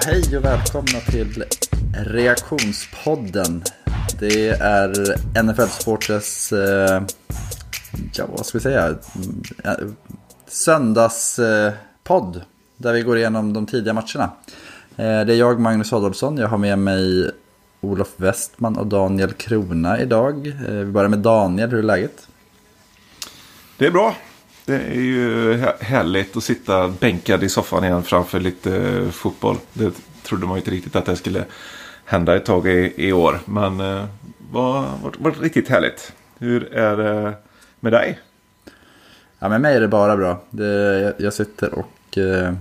Ja, hej och välkomna till Reaktionspodden. Det är NFL Sporters, eh, ja vad ska vi säga, eh, söndagspodd. där vi går igenom de tidiga matcherna. Eh, det är jag, Magnus Adolfsson, jag har med mig Olof Westman och Daniel Krona idag. Eh, vi börjar med Daniel, hur är läget? Det är bra. Det är ju härligt att sitta bänkad i soffan igen framför lite eh, fotboll. Det trodde man ju inte riktigt att det skulle hända ett tag i, i år. Men eh, det var, var, var riktigt härligt. Hur är det med dig? Ja, med mig är det bara bra. Det, jag, jag sitter och eh,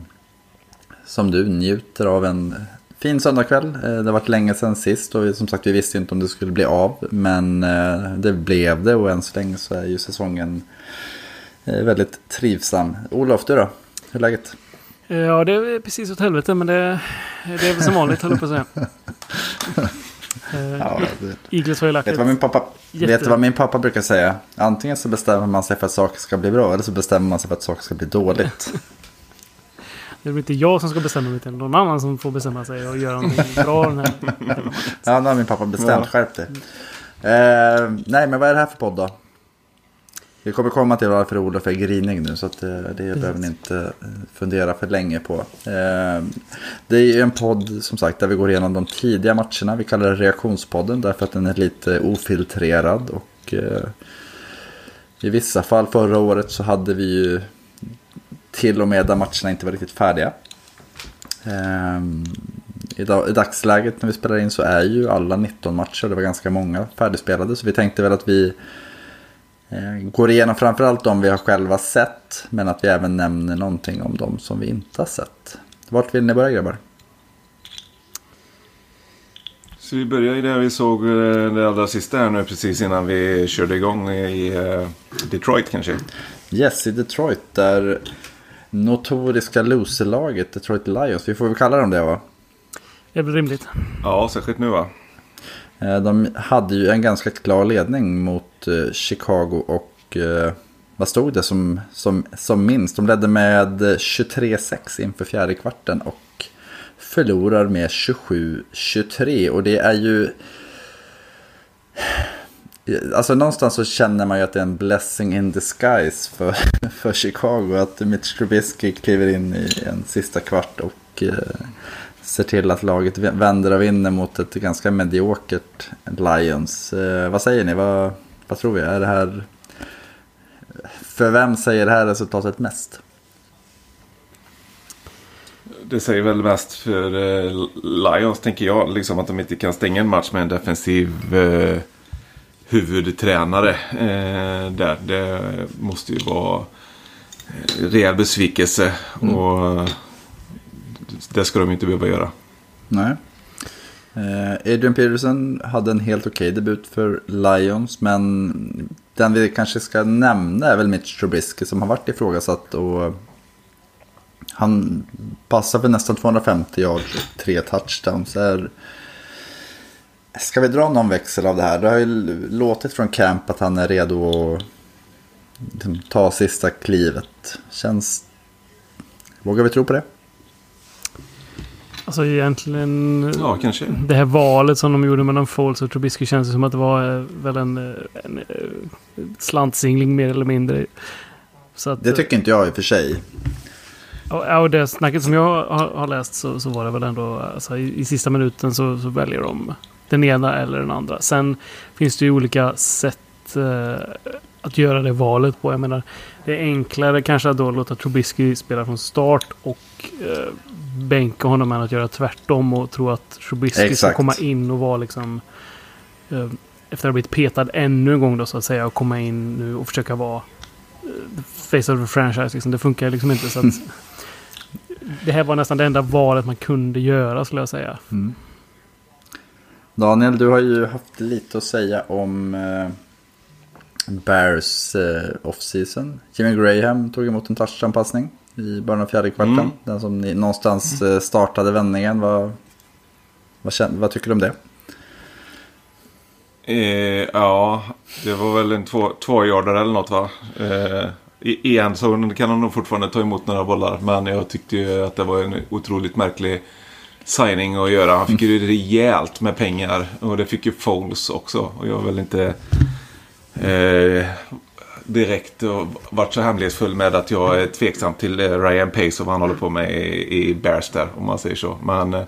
som du njuter av en fin söndagkväll. Eh, det har varit länge sedan sist och som sagt vi visste inte om det skulle bli av. Men eh, det blev det och än så länge så är ju säsongen Eh, väldigt trivsam. Olof, du då? Hur är läget? Ja, det är precis åt helvete, men det, det är väl som vanligt, höll jag på att säga. ja, det... Eagles har ju lagt vet, vad min pappa, jätte... vet du vad min pappa brukar säga? Antingen så bestämmer man sig för att saker ska bli bra, eller så bestämmer man sig för att saker ska bli dåligt. Det är inte jag som ska bestämma mig, utan någon annan som får bestämma sig och göra någonting bra den här Ja, nu har min pappa bestämt. Ja. Skärp dig. Eh, nej, men vad är det här för podd då? Vi kommer komma till varför Olof är grinig nu så att det, eh, det behöver ni inte eh, fundera för länge på. Eh, det är en podd som sagt där vi går igenom de tidiga matcherna. Vi kallar det reaktionspodden därför att den är lite ofiltrerad och i vissa fall förra året så hade vi ju till och med där matcherna inte var riktigt färdiga. I dagsläget när vi spelar in så är ju alla 19 matcher, det var ganska många färdigspelade så vi tänkte väl att vi går igenom framförallt de vi har själva sett. Men att vi även nämner någonting om de som vi inte har sett. Vart vill ni börja grabbar? Så vi börjar i det vi såg eh, det allra sista här nu precis innan vi körde igång i eh, Detroit kanske. Yes, i Detroit där notoriska loserlaget Detroit Lions, vi får väl kalla dem det va? Det är väl rimligt. Ja, särskilt nu va? Eh, de hade ju en ganska klar ledning mot eh, Chicago och eh, vad stod det som, som, som minst? De ledde med 23-6 inför fjärde kvarten och förlorar med 27-23 och det är ju... Alltså någonstans så känner man ju att det är en blessing in disguise för, för Chicago. Att Mitch Trubisky kliver in i en sista kvart och ser till att laget vänder och vinner mot ett ganska mediokert Lions. Eh, vad säger ni? Vad, vad tror vi? Är det här... För vem säger det här resultatet mest? Det säger väl mest för eh, Lions tänker jag. Liksom att de inte kan stänga en match med en defensiv eh, huvudtränare. Eh, där. Det måste ju vara eh, rejäl besvikelse. Mm. Och det ska de inte behöva göra. Nej. Eh, Adrian Peterson hade en helt okej okay debut för Lions. Men den vi kanske ska nämna är väl Mitch Trubisky som har varit ifrågasatt. Och han passar för nästan 250 yards och tre touchdowns. Är... Ska vi dra någon växel av det här? Det har ju låtit från Camp att han är redo att liksom ta sista klivet. Känns... Vågar vi tro på det? Alltså egentligen... Ja, kanske. Det här valet som de gjorde mellan Foles och Trubisky känns som att det var eh, väl en, eh, en, eh, slantsingling mer eller mindre. Att, det tycker inte jag i och för sig. Ja, och det snacket som jag har, har läst så, så, var det väl ändå alltså, i, i sista minuten så, så, väljer de den ena eller den andra. Sen finns det ju olika sätt eh, att göra det valet på. Jag menar, det är enklare kanske att då låta Trubisky spela från start och eh, bänka honom än att göra tvärtom och tro att Trubisky ska komma in och vara liksom... Eh, efter att ha blivit petad ännu en gång då så att säga och komma in nu och försöka vara eh, face of the franchise. Liksom. Det funkar liksom inte så att... det här var nästan det enda valet man kunde göra skulle jag säga. Mm. Daniel, du har ju haft lite att säga om eh, Bears eh, off-season. Jimmy Graham tog emot en touchdown-passning i början av fjärde kvarten. Mm. Den som ni, någonstans mm. startade vändningen. Vad, vad, vad tycker du om det? Eh, ja, det var väl en två, tvåjardare eller något va? Eh, I enzonen kan han nog fortfarande ta emot några bollar. Men jag tyckte ju att det var en otroligt märklig signing att göra. Han fick ju rejält med pengar. Och det fick ju Foles också. Och jag är väl inte eh, direkt varit så hemlighetsfull med att jag är tveksam till eh, Ryan Pace och vad han håller på med i, i Bears där. Om man säger så. Men eh,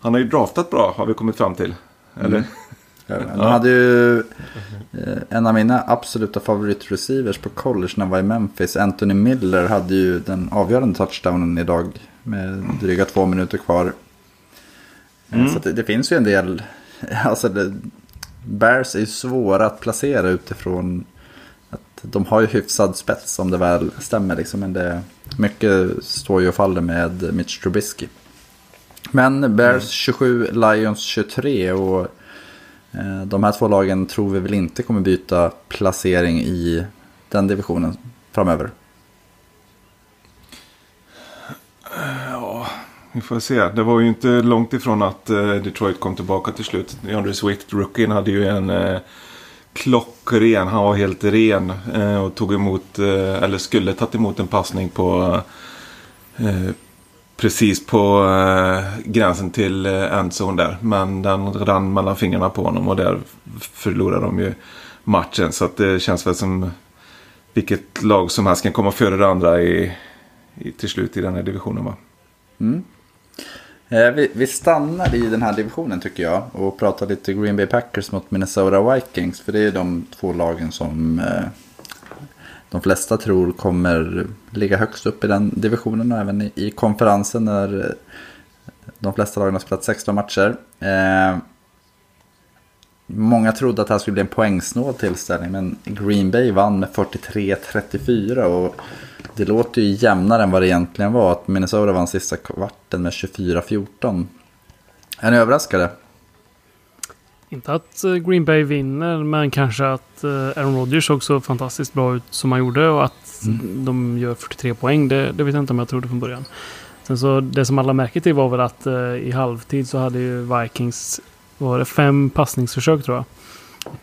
han har ju draftat bra har vi kommit fram till. Eller? Mm. Han hade ju eh, en av mina absoluta favoritreceivers på college när han var i Memphis. Anthony Miller hade ju den avgörande touchdownen idag med dryga två minuter kvar. Mm. Så det, det, finns ju en del, alltså det, Bears är ju svåra att placera utifrån de har ju hyfsad spets om det väl stämmer liksom. Men det, mycket står ju och faller med Mitch Trubisky. Men Bears 27, mm. Lions 23 och Eh, de här två lagen tror vi väl inte kommer byta placering i den divisionen framöver. Ja, vi får se. Det var ju inte långt ifrån att eh, Detroit kom tillbaka till slut. DeAndre Swift, rookien, hade ju en eh, klockren. Han var helt ren eh, och tog emot, eh, eller skulle tagit emot en passning på eh, precis på eh, gränsen till eh, endzone där. Men den rann mellan fingrarna på honom och där förlorade de ju matchen. Så att det känns väl som vilket lag som helst kan komma före det andra i, i, till slut i den här divisionen. Va? Mm. Eh, vi, vi, stannar i den här divisionen tycker jag och pratar lite Green Bay Packers mot Minnesota Vikings. För det är de två lagen som eh, de flesta tror kommer ligga högst upp i den divisionen och även i, konferensen när eh, de flesta lagen har spelat 16 matcher. Eh, många trodde att det här skulle bli en poängsnål tillställning men Green Bay vann med 43-34 och det låter ju jämnare än vad det egentligen var att Minnesota vann sista kvarten med 24-14. Är ni överraskade? Inte att eh, Green Bay vinner, men kanske att eh, Aaron Rodgers såg så fantastiskt bra ut som han gjorde och att mm. de gör 43 poäng. Det, det, vet jag inte om jag trodde från början. Sen så det som alla märkte till var väl att uh, i halvtid så hade ju Vikings var det fem passningsförsök tror jag.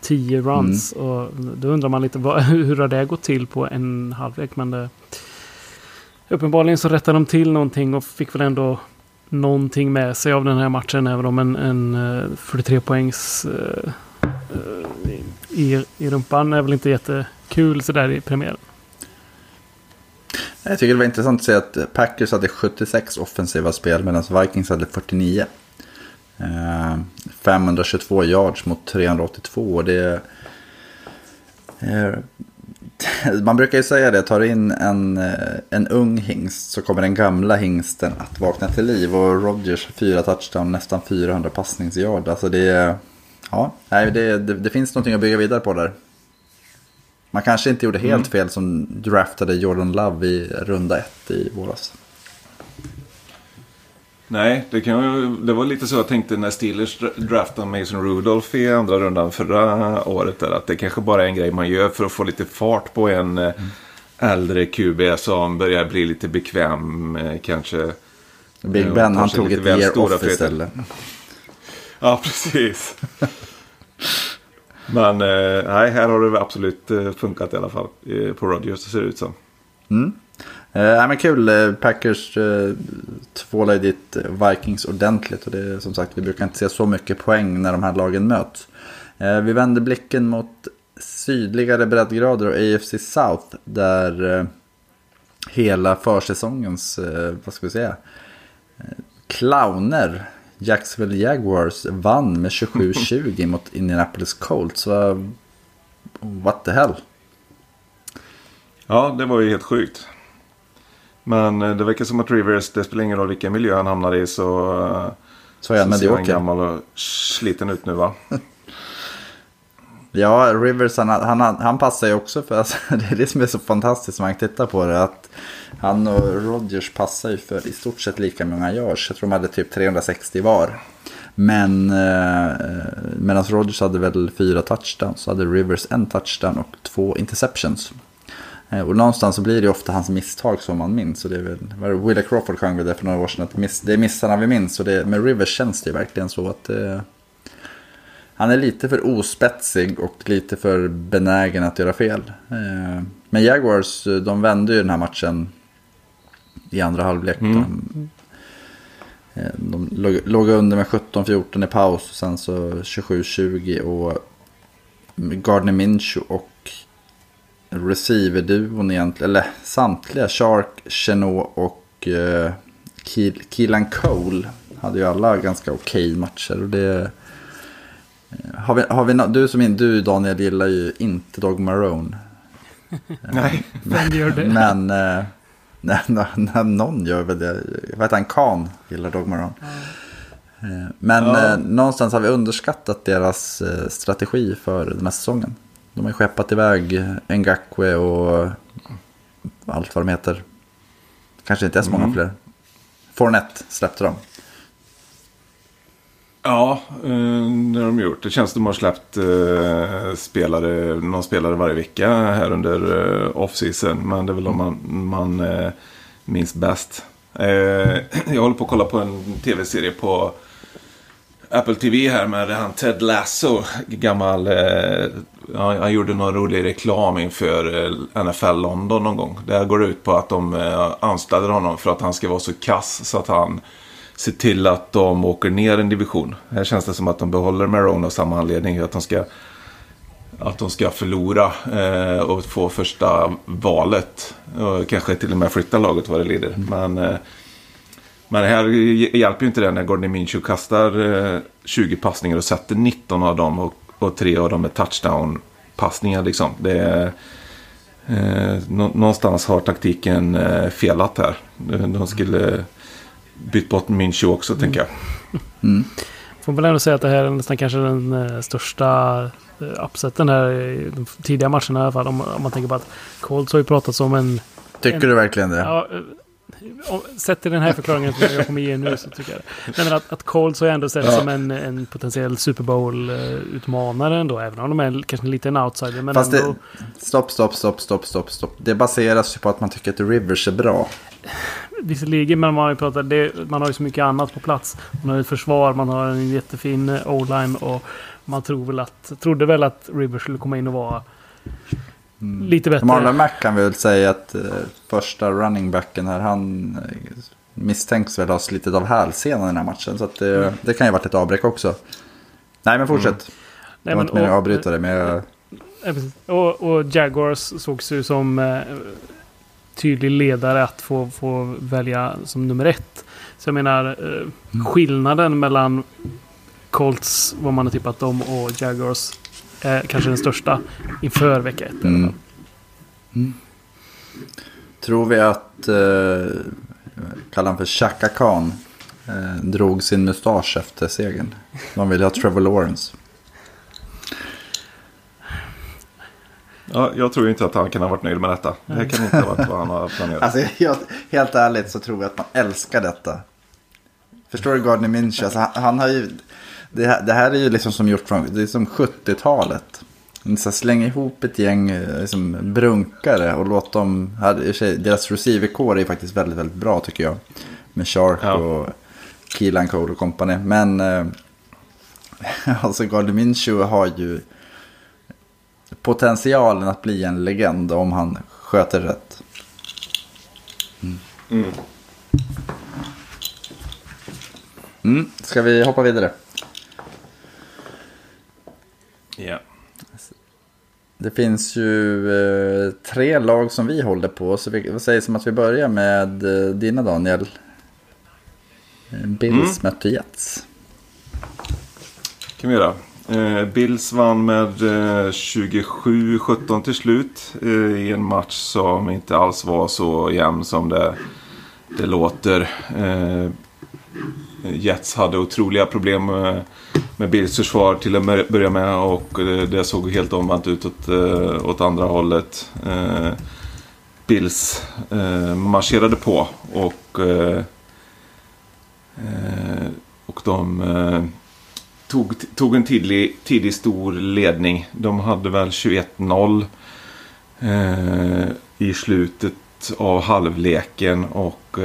Tio runs. Mm. Och då undrar man lite vad, hur har det gått till på en halvlek. Men det, uppenbarligen så rättade de till någonting och fick väl ändå någonting med sig av den här matchen. Även om en, en 43 eh, poängs uh, i, i rumpan är väl inte jättekul sådär i premiären. Jag tycker det var intressant att se att Packers hade 76 offensiva spel medan Vikings hade 49. 522 yards mot 382. Det, man brukar ju säga det, tar in en, eh, en ung hingst så kommer den gamla hingsten att vakna till liv. Och Rodgers fyra touchdown, nästan 400 passningsyard. Alltså det, ja, nej, det, det, det, finns någonting att bygga vidare på där. Man kanske inte gjorde helt mm. fel som draftade Jordan Love i runda ett i våras. Nej, det, kan, det var lite så jag tänkte när Steelers draftade Mason Rudolph i andra rundan förra året. Där, att det kanske bara är en grej man gör för att få lite fart på en mm. äldre QB som börjar bli lite bekväm eh, kanske. Big Ben, han tog ett year off istället. ja, precis. Men eh, nej, här har det absolut funkat i alla fall. På Rodgers ser det ut som. Mm. Eh, men kul, eh, Packers eh, tvålar dit eh, Vikings ordentligt. Och det är som sagt, vi brukar inte se så mycket poäng när de här lagen möts. Eh, vi vänder blicken mot sydligare breddgrader och AFC South. Där eh, hela försäsongens, eh, vad ska vi säga, eh, clowner, Jacksonville Jaguars, vann med 27-20 mot Indianapolis Colts. Så, what the hell? Ja, det var ju helt sjukt. Men eh, det verkar som att Rivers, det spelar ingen roll vilken miljö han hamnar i så... Eh, så är han medioker. Så ser han gammal och sliten ut nu va? ja, Rivers han, han, han passar ju också för alltså, det är det som är så fantastiskt när man tittar på det. Att han och Rodgers passar ju för i stort sett lika många yards. Jag tror de hade typ 360 var. Men eh, medan Rodgers hade väl fyra touchdowns så hade Rivers en touchdown och två interceptions. Eh, och någonstans så blir det ofta hans misstag som man minns. Och det är väl, Willa Crawford sjöng väl det för några år sedan. Att miss, det är missarna vi minns. Och det, med Rivers känns det verkligen så att eh, han är lite för ospetsig och lite för benägen att göra fel. Eh, men Jaguars, de vände ju den här matchen i andra halvlek. Mm. Eh, de låg, låg under med 17-14 i paus och sen så 27-20 och Gardner Minshew och receiver-duon egentligen, eller samtliga, Shark, Chenot och eh, Keelan Cole hade ju alla ganska okej okay matcher. Och det, eh, har vi, har vi, du som in, du Daniel gillar ju inte Dog Marone. Nej. Vem gör det? Men eh, nej, nej, någon gör väl det. Vad heter han? Khan gillar Dog Marone. Mm. Men ja. eh, någonstans har vi underskattat deras eh, strategi för den här säsongen. De har skeppat iväg Ngakwe och allt vad de heter. Kanske inte är så många mm. fler. Fornet släppte de. Ja, eh, det har de gjort. Det känns som de har släppt eh, spelare, någon spelare varje vecka här under eh, off-season. Men det är väl de man, man minns bäst. Jag håller på att kolla på en tv-serie på Apple TV här med han Ted Lasso. Gammal, eh, han, han gjorde någon rolig reklam inför eh, NFL London någon gång. Det går ut på att de eh, anställer honom för att han ska vara så kass så att han ser till att de åker ner en division. Här känns det som att de behåller Marone av samma anledning. Att de ska, att de ska förlora eh, och få första valet. Och kanske till och med flytta laget vad det lider. Mm. Men, eh, men här hjälper ju inte det när Gordon Minshew kastar eh, 20 passningar och sätter 19 av dem. Och, och tre av dem är touchdown-passningar. Liksom. Det är, eh, någonstans har taktiken eh, felat här. De skulle bytt bort Minchu också, mm. tänker jag. Mm. Får väl ändå säga att det här är nästan kanske den uh, största upseten här i de tidiga matcherna i alla fall. Om, om man tänker på att Colts har ju pratats om en... Tycker en, du verkligen det? Ja, sett till den här förklaringen som jag kommer ge nu så tycker jag det. Nej, men att, att Colts har ju ändå sett ja. som en, en potentiell Super Bowl-utmanare ändå. Även om de är kanske lite en outsider. Men Fast ändå... det, stopp, stopp, stopp, stopp, stopp, stopp. Det baseras ju på att man tycker att Rivers är bra visserligen, men man har ju pratat, det, man har ju så mycket annat på plats. Man har ett försvar, man har en jättefin o-line och man tror väl att, trodde väl att Rivers skulle komma in och vara mm. lite bättre. Marlon Mack kan väl säga att eh, första running backen här, han eh, misstänks väl ha slitit av hälsenan i den här matchen. Så att det, mm. det kan ju varit ett avbräck också. Nej, men fortsätt. Mm. Det var inte meningen att avbryta det, men jag... Och, och Jaguars sågs ju som eh, tydlig ledare att få, få välja som nummer ett. Så jag menar eh, mm. skillnaden mellan Colts, vad man har tippat dem, och Jaguars är kanske den största inför vecka ett. Mm. Mm. Tror vi att, eh, kallar han för Chaka Khan, eh, drog sin mustasch efter segern? De vill ha Trevor Lawrence. Ja, jag tror inte att han kan ha varit nöjd med detta. Det kan inte ha varit vad han har planerat. Alltså, jag, helt ärligt så tror jag att man älskar detta. Förstår du Gardner Minshew? Alltså, han, han, har ju... Det här, det här, är ju liksom som gjort från... Det är som 70-talet. Så släng ihop ett gäng eh, liksom, brunkare och låt dem... Deras receiverkår är faktiskt väldigt, väldigt bra tycker jag. Med Shark ja. och Keelan Cole och company. Men... Eh, alltså Gardner Minshew har ju potentialen att bli en legend om han sköter rätt. Mm. Mm. Mm. Ska vi hoppa vidare? Ja. Det finns ju eh, tre lag som vi håller på. Så vi, vad sägs om att vi börjar med eh, dina Daniel? Eh, Bills mm. mötte Jets. kan vi göra. Eh, Bills vann med eh, 27-17 till slut eh, i en match som inte alls var så jämn som det, det låter. Eh, Jets hade otroliga problem eh, med, med Bills försvar till att börja med och eh, det, såg helt omvänt ut åt, åt andra hållet. Bills marscherade på och, och de tog, tog en tidig, tidig stor ledning. De hade väl 21-0 i slutet av halvleken och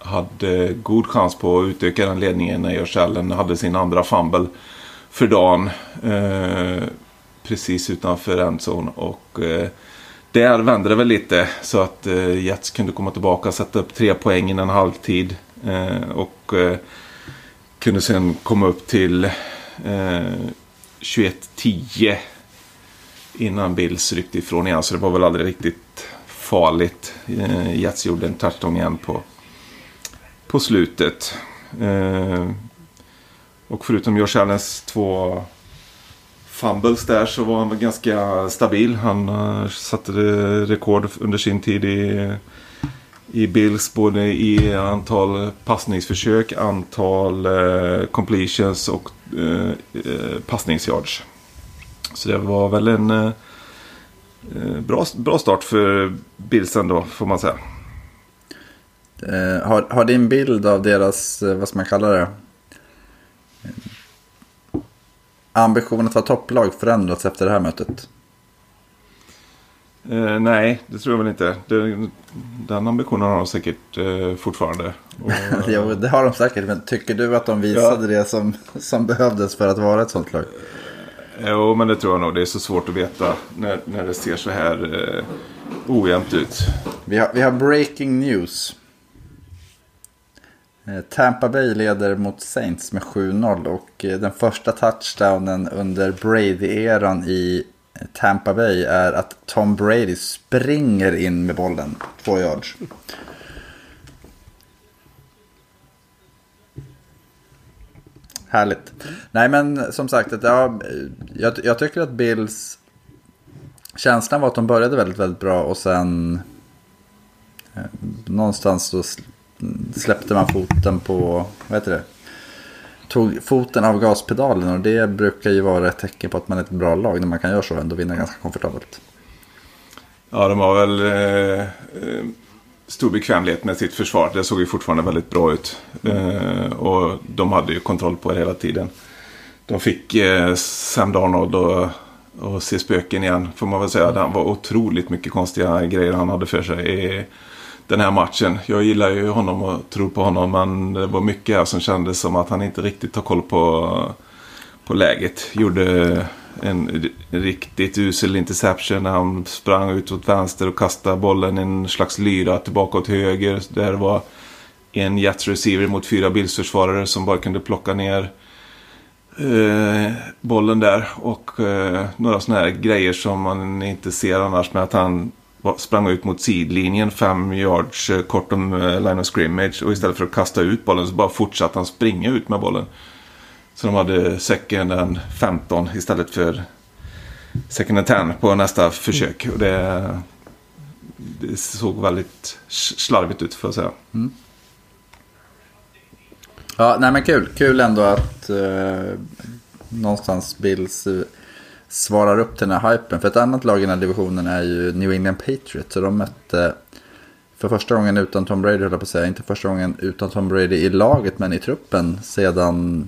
hade god chans på att utöka den ledningen när Jersellen hade sin andra fumble för dagen. Eh, precis utanför endzone och eh, där vände det väl lite så att eh, Jets kunde komma tillbaka och sätta upp tre poäng innan halvtid. Eh, och eh, kunde sen komma upp till eh, 21-10 innan Bills ryckte ifrån igen. Så det var väl aldrig riktigt farligt. Eh, Jets gjorde en touchdown igen på, på slutet. Eh, och förutom Josh Allens två fumbles där så var han ganska stabil. Han eh, satte rekord under sin tid i, i Bills. Både i antal passningsförsök, antal eh, completions och eh, eh passningsyards. Så det var väl en eh, bra, bra start för Bills ändå får man säga har, har din bild av deras, vad ska man kalla det? ambitionen att vara topplag förändrats efter det här mötet? Eh, nej, det tror jag väl inte. Det, den ambitionen har de säkert eh, fortfarande. Och, jo, det har de säkert. Men tycker du att de visade ja. det som, som behövdes för att vara ett sånt lag? Eh, jo, men det tror jag nog. Det är så svårt att veta när, när det ser så här eh, ojämnt ut. Vi har, vi har breaking news. Eh, Tampa Bay leder mot Saints med 7-0 och eh, den första touchdownen under Brady-eran i eh, Tampa Bay är att Tom Brady springer in med bollen två yards. Härligt. Nej men som sagt, ja, jag, jag tycker att Bills känslan var att de började väldigt, väldigt bra och sen eh, någonstans då släppte man foten på, vad heter det? Tog foten av gaspedalen och det brukar ju vara ett tecken på att man är ett bra lag när man kan göra så och ändå vinna ganska komfortabelt. Ja, de har väl eh, eh, stor bekvämlighet med sitt försvar. Det såg ju fortfarande väldigt bra ut. Eh, och de hade ju kontroll på det hela tiden. De fick eh, Sam Darnold och, och se spöken igen, får man väl säga. Det var otroligt mycket konstiga grejer han hade för sig. Eh, den här matchen. Jag gillar ju honom och tror på honom men det var mycket här som kändes som att han inte riktigt har koll på, på läget. Gjorde en riktigt usel interception när han sprang ut åt vänster och kastade bollen i en slags lyra tillbaka åt höger. Där var en Jets receiver mot fyra bildsförsvarare som bara kunde plocka ner eh, bollen där. Och eh, några sådana här grejer som man inte ser annars med att han sprang ut mot sidlinjen fem yards eh, kort om eh, line of scrimmage. Och istället för att kasta ut bollen så bara fortsatte han springa ut med bollen. Så de hade second and 15 istället för second and 10 på nästa försök. Och det, det såg väldigt slarvigt ut för att säga. Mm. Ja, nej men kul. Kul ändå att eh, någonstans Bills eh, svarar upp till den här hypen. För ett annat lag i den här divisionen är ju New England Patriots. Så de mötte för första gången utan Tom Brady, höll jag på att säga. Inte första gången utan Tom Brady i laget, men i truppen sedan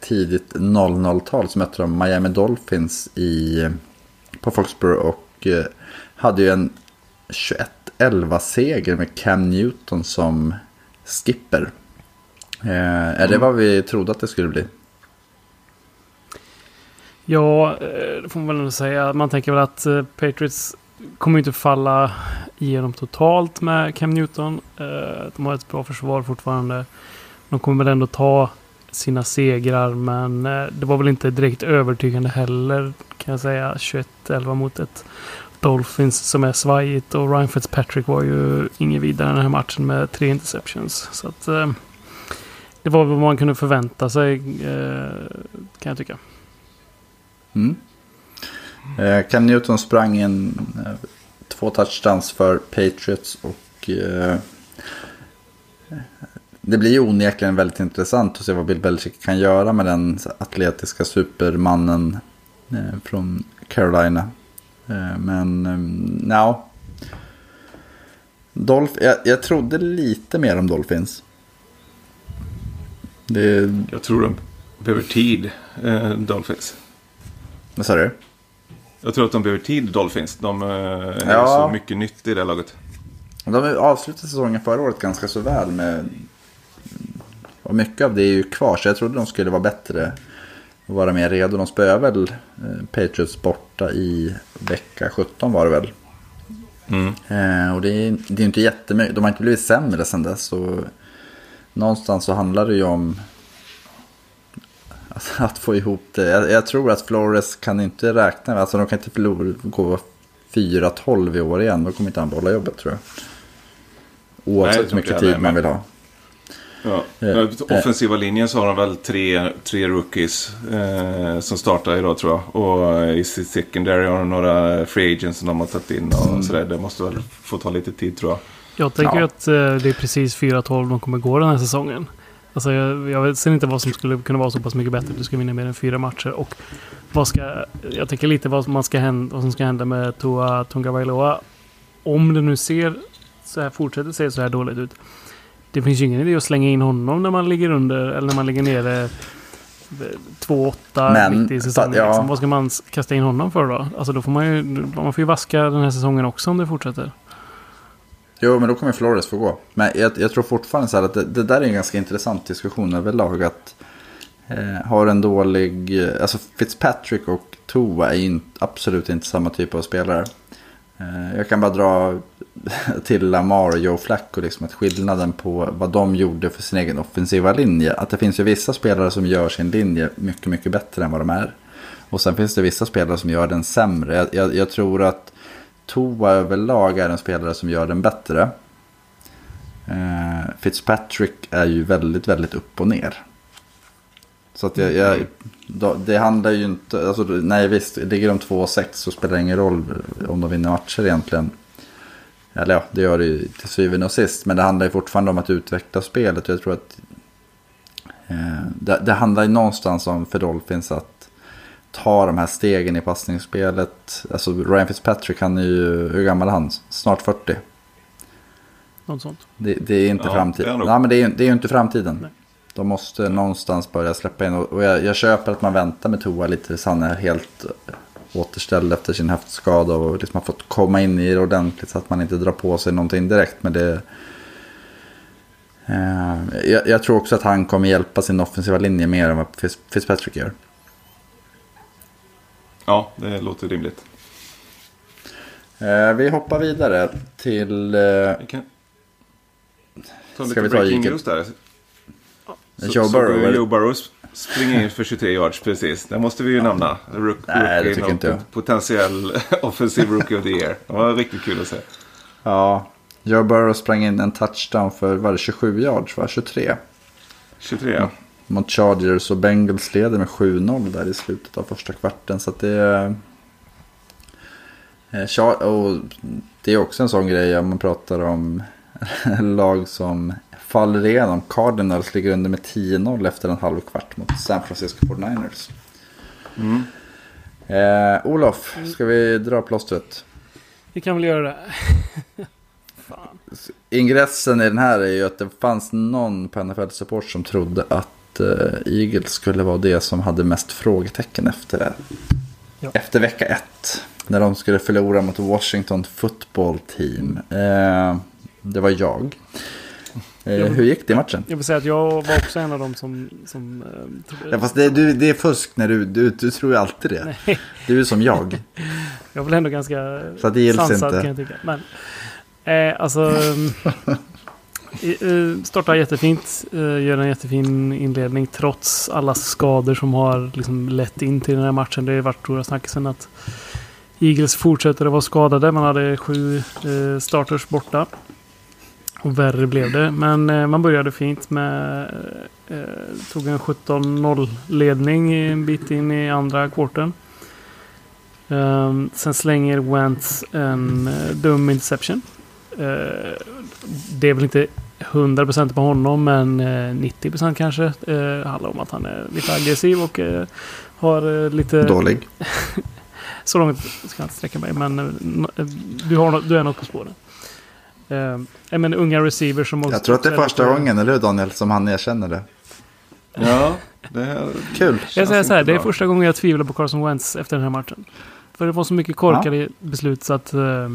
tidigt 00-tal. Så mötte de Miami Dolphins i, på Foxborough och eh, hade ju en 21-11-seger med Cam Newton som skipper. Eh, är det mm. vad vi trodde att det skulle bli? Ja, eh, det får man väl ändå säga. Man tänker väl att eh, Patriots kommer inte falla igenom totalt med Cam Newton. Eh, de har ett bra försvar fortfarande. De kommer väl ändå ta sina segrar, men det var väl inte direkt övertygande heller kan jag säga. 21-11 mot ett Dolphins som är svajigt och Ryan Fitzpatrick var ju ingen vidare den här matchen med tre interceptions. Så att det var vad man kunde förvänta sig kan jag tycka. Mm. Eh, Cam Newton sprang in eh, två touchdowns för Patriots och eh, det blir ju onekligen väldigt intressant att se vad Bill Belichick kan göra med den atletiska supermannen eh, från Carolina. Eh, men, eh, ja. Dolph jag, jag trodde lite mer om Dolphins. Det... Jag tror de behöver tid, eh, Dolphins. Vad sa du? Jag tror att de behöver tid, Dolphins. De är ja. så mycket nytt i det laget. De avslutade säsongen förra året ganska så väl med... Och mycket av det är ju kvar, så jag trodde de skulle vara bättre och vara mer redo. De spöade väl eh, Patriots borta i vecka 17 var det väl. Mm. Eh, och det är, det är inte jättemycket, de har inte blivit sämre sedan dess. Och någonstans så handlar det ju om att, att få ihop det. Jag, jag, tror att Flores kan inte räkna med, alltså de kan inte förlora, gå 4-12 i år igen. Då kommer inte han behålla jobbet tror jag. Oavsett hur mycket tid man vill ha. Ja. Eh, offensiva linjen så har de väl tre, tre rookies eh, som startar idag tror jag. Och i sitt secondary har de några free agents som de har tagit in och mm. sådär. Det måste väl få ta lite tid tror jag. Jag tänker ja. att eh, det är precis 4-12 de kommer gå den här säsongen. Alltså jag, jag ser inte vad som skulle kunna vara så pass mycket bättre. Du ska vinna mer än fyra matcher. Och vad ska, jag tänker lite vad, man ska hända, vad som ska hända med Tua Tunga Vailoa. Om det nu ser så här, fortsätter se så här dåligt ut. Det finns ju ingen idé att slänga in honom när man ligger under eller när man ligger nere 2-8 mitt i säsongen. Ja. Liksom. Vad ska man kasta in honom för då? Alltså då får man ju, man får ju vaska den här säsongen också om det fortsätter. Jo, men då kommer Flores få gå. Men jag, jag tror fortfarande så här att det, det, där är en ganska intressant diskussion överlag. Att eh, har en dålig... Eh, alltså Fitzpatrick och Tua är in, absolut inte samma typ av spelare. Eh, jag kan bara dra till Lamar och Joe Flacco, liksom att skillnaden på vad de gjorde för sin egen offensiva linje. Att det finns ju vissa spelare som gör sin linje mycket, mycket bättre än vad de är. Och sen finns det vissa spelare som gör den sämre. Jag, jag, jag tror att Toa överlag är en spelare som gör den bättre. Eh, Fitzpatrick är ju väldigt, väldigt upp och ner. Så att jag, jag då, det handlar ju inte, alltså, nej visst, ligger de 2-6 så spelar det ingen roll om de vinner matcher egentligen. Eller ja, det gör det ju till syvende och sist. Men det handlar ju fortfarande om att utveckla spelet. Jag tror att eh, det, det, handlar ju någonstans om för Dolphins att ta de här stegen i passningsspelet. Alltså Ryan Fitzpatrick, han är ju, hur gammal är han? Snart 40. Något sånt. Det, det är inte ja, framtiden. Nej, men det är, det är ju inte framtiden. Nej. De måste någonstans börja släppa in. Och jag, jag köper att man väntar med Toa lite tills han är helt återställd efter sin höftskada. Och liksom har fått komma in i det ordentligt så att man inte drar på sig någonting direkt. Men det... Eh, jag, jag, tror också att han kommer hjälpa sin offensiva linje mer än vad Fitzpatrick gör. Ja, det låter rimligt. Eh, vi hoppar vidare till... Eh, kan... Ta Ska vi ta breaking news där. Så, Joe Burrow? Så Joe Burrow springer in för 23 yards precis. Det måste vi ju nämna. Rook, Nej, det tycker inte jag. Potentiell offensiv rookie of the year. Det var riktigt kul att se. Ja, Joe Burrow sprang in en touchdown för var det 27 yards, va? 23? 23 ja. Mot Chargers och Bengals leder med 7-0 där i slutet av första kvarten. Så att det är... Eh, och det är också en sån grej om man pratar om lag som faller igenom. Cardinals ligger under med 10-0 efter en halv kvart mot San Francisco 49ers. Mm. Eh, Olof, ska vi dra plåstret? Vi kan väl göra det. Fan. Ingressen i den här är ju att det fanns någon på NFL Support som trodde att eh, Eagles skulle vara det som hade mest frågetecken efter det. Ja. Efter vecka ett. När de skulle förlora mot Washington Football Team. Eh, det var jag. Eh, hur gick det i matchen? Jag vill säga att jag var också en av dem som... som ja, fast det, du, det är fusk när du, du, du tror ju alltid det. Nej. Du är som jag. jag är ändå ganska Så det sansad inte. kan jag tycka. Men, eh, alltså... Startar jättefint, eh, gör en jättefin inledning trots alla skador som har liksom lett in till den här matchen. Det har varit stora snackisen att Eagles fortsätter att vara skadade. Man hade sju eh, starters borta. Och värre blev det. Men eh, man började fint med... Tog en 17-0 ledning en bit in i andra kvarten. Sen slänger Wentz en dum interception. Det är väl inte 100% på honom men uh, 90% kanske. Uh, handlar om att han är lite aggressiv och har lite... Dålig. så långt ska jag inte sträcka mig men du, har, du är något på spåren. Eh, men unga receivers som också... Jag tror att det är första gången, eller hur Daniel, som han erkänner det. Ja, det är kul. Jag säger så här, det är första gången jag tvivlar på Carson Wentz efter den här matchen. För det var så mycket korkade ja. beslut så att... Uh,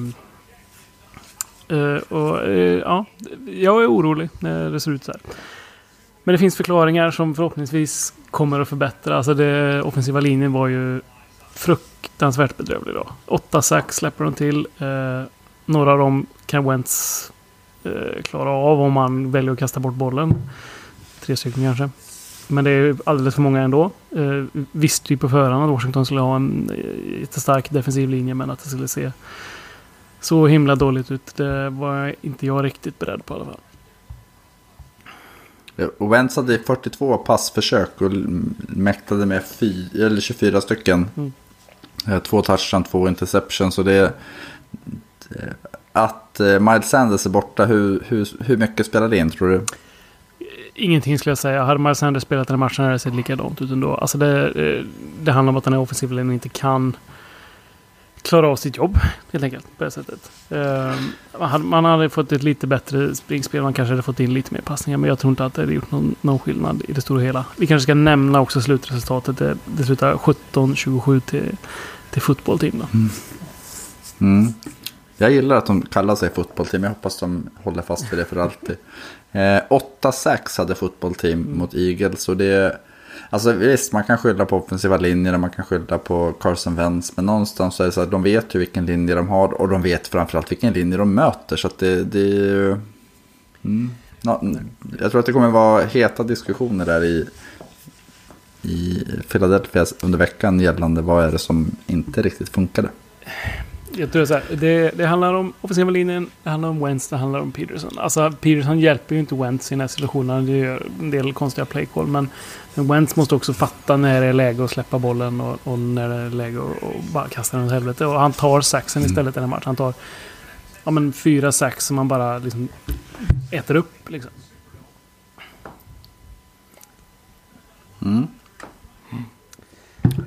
Eh, och, uh, ja, jag är orolig när det ser ut så här. Men det finns förklaringar som förhoppningsvis kommer att förbättra. Alltså det offensiva linjen var ju fruktansvärt bedrövlig då. Åtta sax släpper de till. Eh, några av dem kan Wentz eh, klara av om man väljer att kasta bort bollen. Tre stycken kanske. Men det är alldeles för många ändå. Eh, visste ju på förhand att Washington skulle ha en eh, jättestark defensiv linje men att det skulle se så himla dåligt ut. Det var inte jag riktigt beredd på i alla fall. Och Wentz hade 42 passförsök och mäktade med fy, eller 24 stycken. Mm. Eh, två touchdown, två interceptions. Så det, att eh, Miles Sanders är borta, hur, hur, hur mycket spelar det in tror du? Ingenting skulle jag säga. Hade Miles Sanders spelat den matchen hade det sett likadant ut ändå. Alltså det, eh, det handlar om att den här offensiva linjen inte kan klara av sitt jobb. Helt enkelt. På det sättet. Uh, man hade fått ett lite bättre springspel. Man kanske hade fått in lite mer passningar. Men jag tror inte att det hade gjort någon, någon skillnad i det stora hela. Vi kanske ska nämna också slutresultatet. Det, det slutar 17-27 till, till fotbollteam. Mm. Mm. Jag gillar att de kallar sig fotbollteam. Jag hoppas de håller fast vid det för alltid. Eh, 8-6 hade fotbollteam mm. mot Eagles. Och det Alltså visst, man kan skylla på offensiva linjer, man kan skylla på Carson Wentz. Men någonstans så är det så att de vet ju vilken linje de har och de vet framförallt vilken linje de möter. Så att det, det är ju... Mm. mm, jag tror att det kommer vara heta diskussioner där i, i Philadelphia under veckan gällande vad är det som inte riktigt funkade. Jag tror så här, det, det handlar om offensiva linjen, det handlar om Wentz, det handlar om Peterson. Alltså Peterson hjälper ju inte Wentz i den här situationen. Det gör en del konstiga playcall. Men, men Wentz måste också fatta när det är läge att släppa bollen och, och när det är läge att och bara kasta den åt helvete. Och han tar saxen mm. istället i den här matchen. Han tar ja, men fyra sax som han bara liksom äter upp. Liksom. Mm.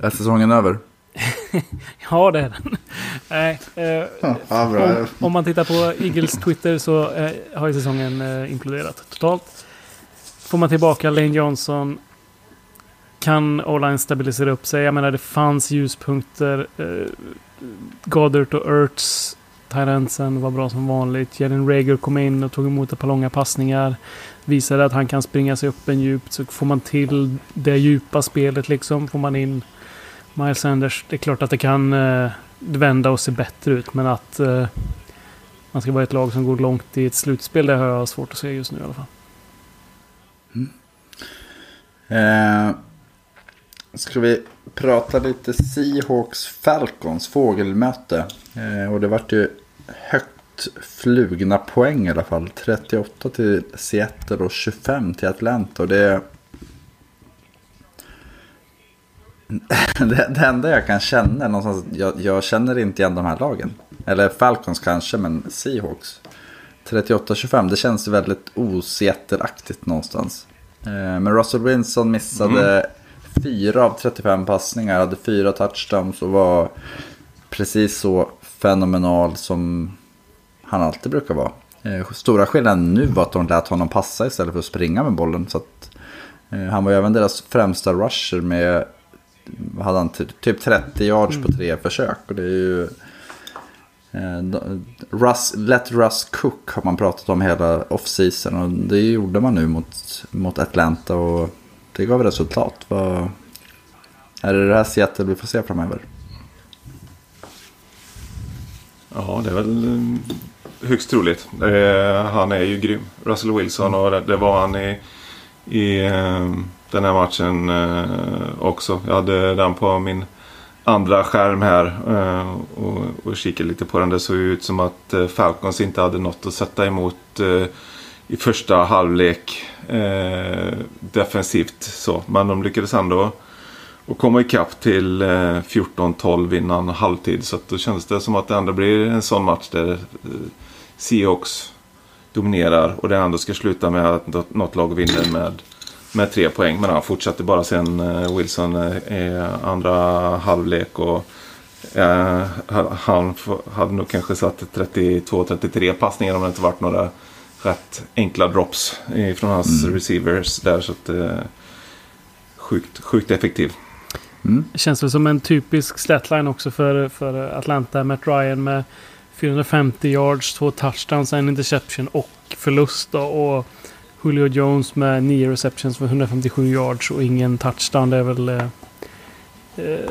Är säsongen över? ja, det är den. Nej, eh, om, om, man tittar på Eagles Twitter så eh, har ju säsongen eh, imploderat totalt. Får man tillbaka Lane Johnson kan O-line stabilisera upp sig. Jag menar, det fanns ljuspunkter. Eh, Goddard och Ertz, Tyrensen var bra som vanligt. Jalen Rager kom in och tog emot ett par långa passningar. Visade att han kan springa sig upp en djupt. Så får man till det djupa spelet liksom. Får man in Miles Sanders. Det är klart att det kan eh, vända och se bättre ut. Men att eh, man ska vara ett lag som går långt i ett slutspel. Det har jag svårt att se just nu i alla fall. Mm. Eh, ska vi prata lite Seahawks Falcons fågelmöte. Eh, och det vart ju högt flugna poäng i alla fall. 38 till Seattle och 25 till Atlanta. Och det det, det enda jag kan känna är någonstans, jag, jag känner inte igen de här lagen. Eller Falcons kanske, men Seahawks. 38-25, det känns väldigt oseattelaktigt någonstans. Eh, men Russell Wilson missade mm. 4 av 35 passningar, hade 4 touchdowns och var precis så fenomenal som han alltid brukar vara. Eh, stora skillnaden nu var att de lät honom passa istället för att springa med bollen. Så att, eh, han var ju även deras främsta rusher med hade han typ 30 yards på tre försök. Och det är ju... Eh, Russ, let Russ cook har man pratat om hela offseason och det gjorde man nu mot, mot Atlanta och det gav resultat. Vad, är det det här Seattle vi får se framöver? Ja, det är väl eh, högst troligt. Eh, han är ju grym, Russell Wilson, och det, det var han i, i eh, den här matchen eh, också. Jag hade den på min andra skärm här eh, och, och kikade lite på den. Det såg ut som att eh, Falcons inte hade något att sätta emot eh, i första halvlek eh, defensivt. Så. Men de lyckades ändå och komma ikapp till eh, 14-12 innan halvtid. Så då kändes det som att det ändå blir en sån match där eh, Seahawks dominerar och det ändå ska sluta med att något lag vinner med med tre poäng. Men han fortsatte bara sen eh, Wilson eh, andra halvlek. Och, eh, han hade nog kanske satt 32-33 passningar om det inte varit några rätt enkla drops från hans mm. receivers där. Så att, eh, sjukt, sjukt effektiv. Mm. Det känns väl som en typisk statline också för, för Atlanta. Matt Ryan med 450 yards, två touchdowns, en interception och förlust. Då, och Julio Jones med 9 receptions för 157 yards och ingen touchdown. Det är väl... Eh, eh,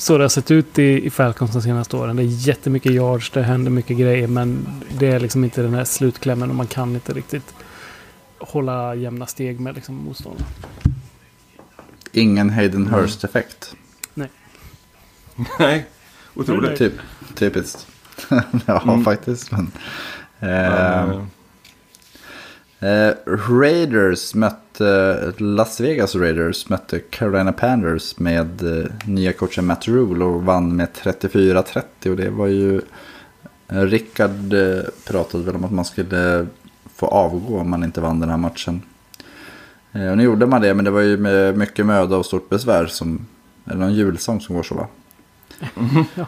så det har sett ut i, i Falcons de senaste åren. Det är jättemycket yards, det händer mycket grejer men det är liksom inte den här slutklämmen och man kan inte riktigt hålla jämna steg med liksom motståndarna. Ingen Hayden Hurst-effekt. Nej, otroligt. Typ, typiskt. ja, Mm. faktiskt. Men, eh, eh, Raiders mötte, Las Vegas Raiders mötte Carolina Panthers med eh, nya coachen Matt Rule och vann med 34-30. Och det var ju, eh, Rickard eh, pratade väl om att man skulle få avgå om man inte vann den här matchen. Eh, och nu gjorde man det, men det var ju med mycket möda och stort besvär som, är det någon julsång som går så va? Ja.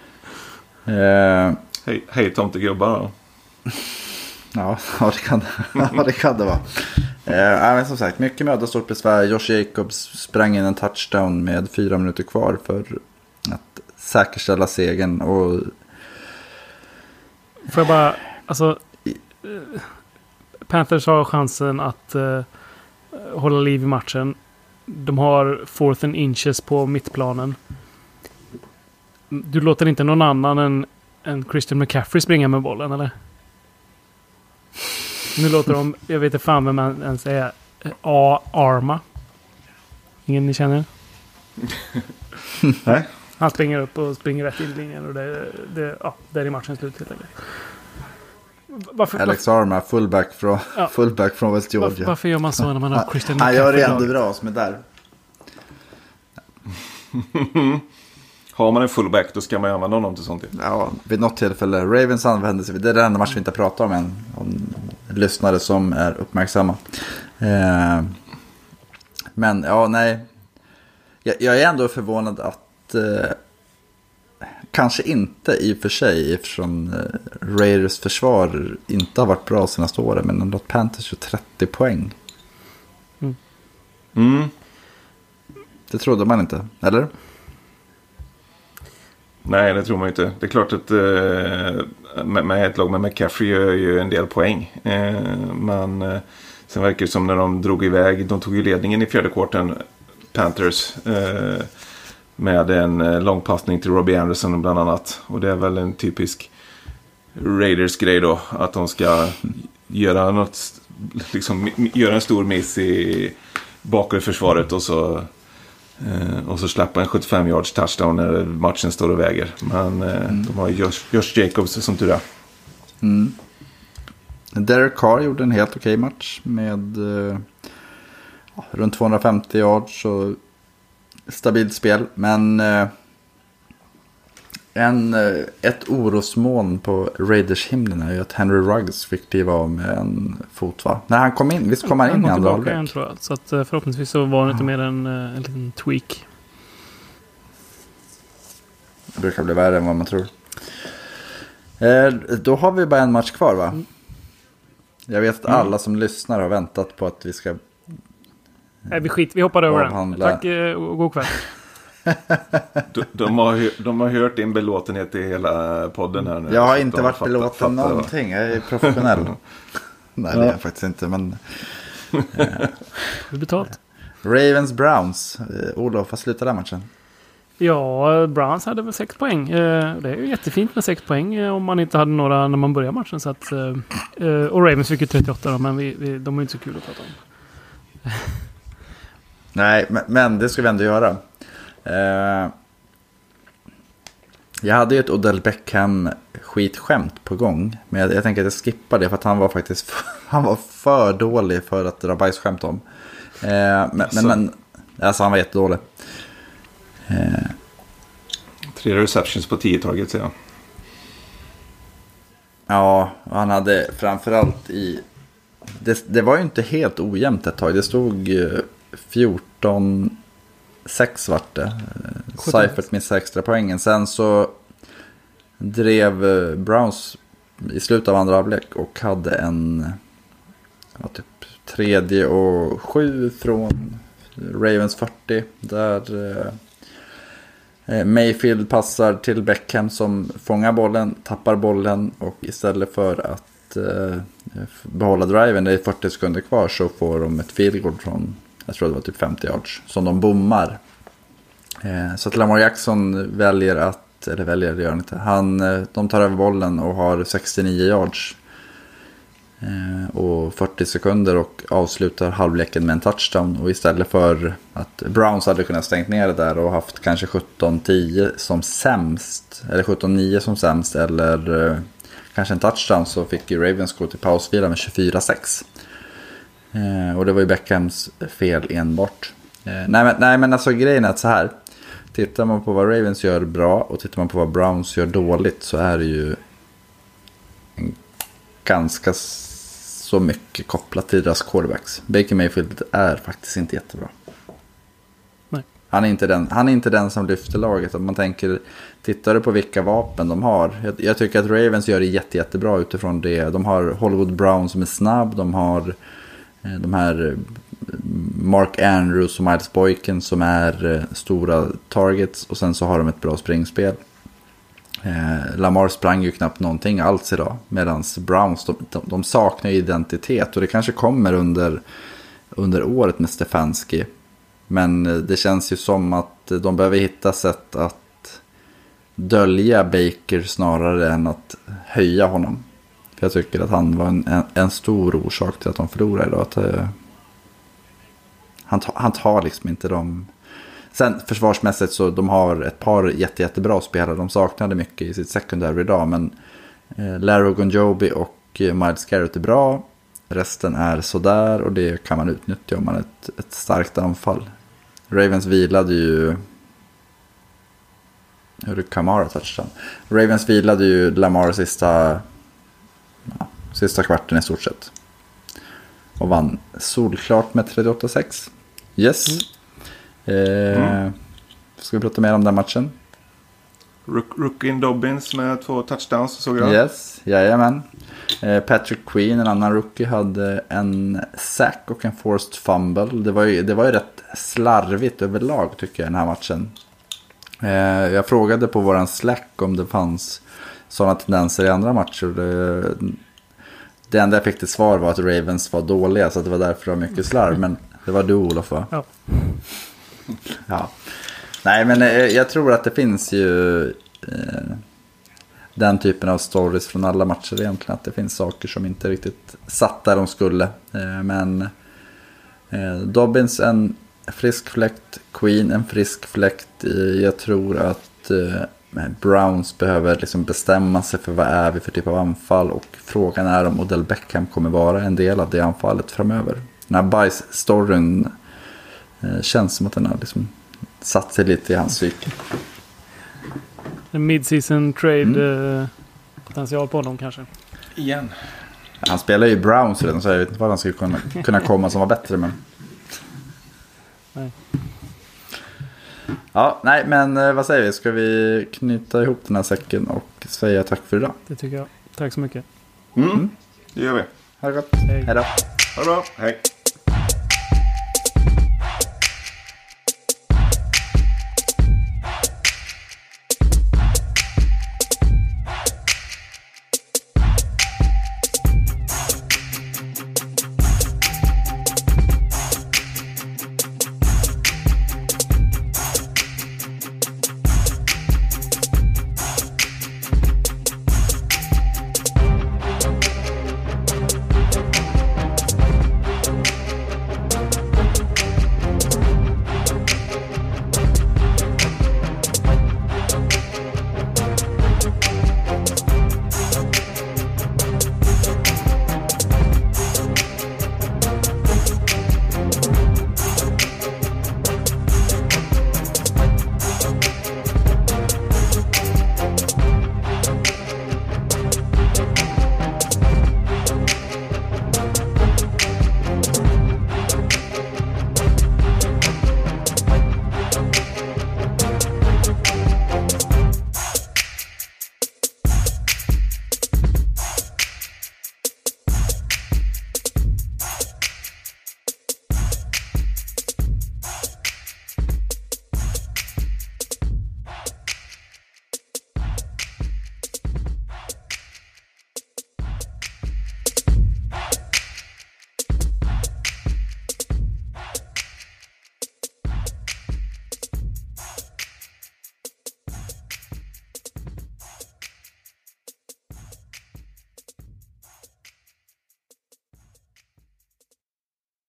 Eh, hej, hej tomtegubbar. Ja, ja, det kan, ja, det kan det vara. Eh, men som sagt, mycket möda och stort besvär. Josh Jacobs sprang in en touchdown med fyra minuter kvar för att säkerställa segern. Och Får jag bara, alltså... Eh, Panthers har chansen att eh, hålla liv i matchen. De har fourth and inches på mittplanen. Du låter inte någon annan än, än Christian McCaffrey springa med bollen, eller? Nu låter de, jag vet inte fan vem han ens är, eh, A-Arma. Ingen ni känner? Nej. Han springer upp och springer rätt in i linjen och det, det, ja, där är matchen slut helt enkelt. Varför, Alex Arma, fullback från, Ja. fullback från West Georgia. varför gör man så när man har Christian Han gör det ändå bra som är där. Har man en fullback då ska man ju använda honom till sånt. Ja, vid något tillfälle. Ravens använde sig, det är den enda matchen vi inte pratar om än. Om lyssnare som är uppmärksamma. Eh, men ja, nej. Jag, jag är ändå förvånad att, eh, kanske inte i och för sig, eftersom eh, Raiders försvar inte har varit bra senaste åren, men ändå att Panthers gör 30 poäng. Mm. Det trodde man inte, eller? Nej, det tror man ju inte. Det är klart att eh, med, med ett lag med McCaffrey gör ju en del poäng. Eh, men eh, sen verkar det som när de drog iväg. De tog ju ledningen i fjärde kvarten, Panthers. Eh, med en eh, långpassning till Robbie Anderson bland annat. Och det är väl en typisk Raiders-grej då. Att de ska göra något, liksom göra en stor miss i bakre försvaret och så och så släppa en 75 yards touchdown när matchen står och väger. Men eh, de har Josh, Josh Jacobs som tur är. Mm. Derek Carr gjorde en helt okej match med eh, runt 250 yards och stabilt spel. Men eh, en, eh, ett orosmoln på Raiders himlen är ju att Henry Ruggs fick kliva av med en fot va? När han kom in, visst kom han in i andra halvlek? tror jag. Så att, eh, förhoppningsvis så var det inte mer än eh, en liten tweak. Det brukar bli värre än vad man tror. Eh, då har vi bara en match kvar va? Jag vet att alla som lyssnar har väntat på att vi ska Nej, vi skit. Vi hoppar över den. Tack och god kväll. De, de, har, de har hört din belåtenhet i hela podden här nu. Jag har inte varit fattar- belåten fattar vad- någonting. Jag är professionell. Nej, det är Ja. jag faktiskt inte. Men är betalt. Ravens Browns. Eh, Olof, vad slutade den matchen? Ja, Browns hade väl sex poäng. Eh, Det är ju jättefint med sex poäng eh, om man inte hade några när man började matchen. Så att, och Ravens fick ju 38 då, men vi, vi, de är inte så kul att prata om. Nej, men, men det ska vi ändå göra. Eh, jag hade ju ett Odell Beckham skitskämt på gång. Men jag, jag tänker att jag skippar det för att han var faktiskt för, han var för dålig för att dra bajsskämt om. Eh, men, alltså. men, alltså han var jättedålig. Eh. Tre receptions på tio taget ser jag. Ja, och han hade framförallt i... Det, det var ju inte helt ojämnt ett tag. Det stod eh, 14... 6 vart det. Seifert missade extra poängen. Sen så drev eh, Browns i slutet av andra halvlek och hade en ja, typ tredje och sju från Ravens 40. Där eh, eh, Mayfield passar till Beckham som fångar bollen, tappar bollen och istället för att behålla driven, det är 40 sekunder kvar, så får de ett field goal från jag tror det var typ 50 yards, som de bommar. Eh, så att Lamar Jackson väljer att, eller väljer, det gör han inte. Han, eh, de tar över bollen och har 69 yards. Eh, och 40 sekunder och avslutar halvleken med en touchdown. Och istället för att Browns hade kunnat stängt ner det där och haft kanske 17-10 som sämst. Eller 17-9 som sämst. Eller eh, kanske en touchdown så fick ju Ravens gå till pausvila med 24-6. Eh, och det var ju Beckhams fel enbart. Eh, nej, men, nej men alltså grejen är att så här. Tittar man på vad Ravens gör bra och tittar man på vad Browns gör dåligt så är det ju en ganska så mycket kopplat till deras quarterbacks. Baker Mayfield är faktiskt inte jättebra. Nej. Han är, inte den, han är inte den som lyfter laget. Om man tänker, tittar du på vilka vapen de har. Jag, jag tycker att Ravens gör det jätte, jättebra utifrån det. De har Hollywood Brown som är snabb. De har Eh, de här eh, Mark Andrews och Miles Boyken som är eh, stora targets. Och sen så har de ett bra springspel. Eh, Lamar sprang ju knappt någonting alls idag. Medan Browns, de, de, de saknar identitet. Och det kanske kommer under, under året med Stefanski. Men det känns ju som att de behöver hitta sätt att dölja Baker snarare än att höja honom. För jag tycker att han var en, en, en stor orsak till att de förlorade idag. Att, eh, han, tar, han tar liksom inte de... Sen försvarsmässigt så de har ett par jätte, jättebra spelare. De saknade mycket i sitt secondary idag. Men eh, Larry Gonjobi och Miles Garrett är bra. Resten är sådär och det kan man utnyttja om man har ett, ett starkt anfall. Ravens vilade ju... Hur är Kamara touchdown? Ravens vilade ju Lamar sista, sista kvarten i stort sett. Och vann solklart med 38-6. Yes. Eh, Ska vi prata mer om den matchen? Rook, Rookin Dobbins med två touchdowns såg jag. Yes, jajamän. Eh, Patrick Queen, en annan rookie, hade en sack och en forced fumble. Det var ju, det var ju rätt slarvigt överlag tycker jag den här matchen. Eh, jag frågade på våran slack om det fanns sådana tendenser i andra matcher. Det, enda jag fick till svar var att Ravens var dåliga så det var därför det var mycket slarv. Men det var du Olof va? Ja. Ja. Nej, men eh, jag tror att det finns ju eh, den typen av stories från alla matcher egentligen. Att det finns saker som inte riktigt satt där de skulle. Eh, men eh, Dobbins en frisk fläkt, Queen en frisk fläkt. Eh, Jag tror att eh, Browns behöver liksom bestämma sig för vad är vi för typ av anfall. Och frågan är om Odell Beckham kommer vara en del av det anfallet framöver. Den här bajs-storyn eh, känns som att den har liksom satt sig lite i hans psyke. En mid-season trade Mm. eh, potential på honom kanske. Igen. Han spelar ju i Browns redan så jag vet inte vad han skulle kunna, kunna komma som var bättre. Men... Nej. Ja, nej men eh, vad säger vi? Ska vi knyta ihop den här säcken och säga tack för idag? Det tycker jag. Tack så mycket. Mm. Det gör vi. Ha det gott. Hej. Hej då. Ha det bra. Hej.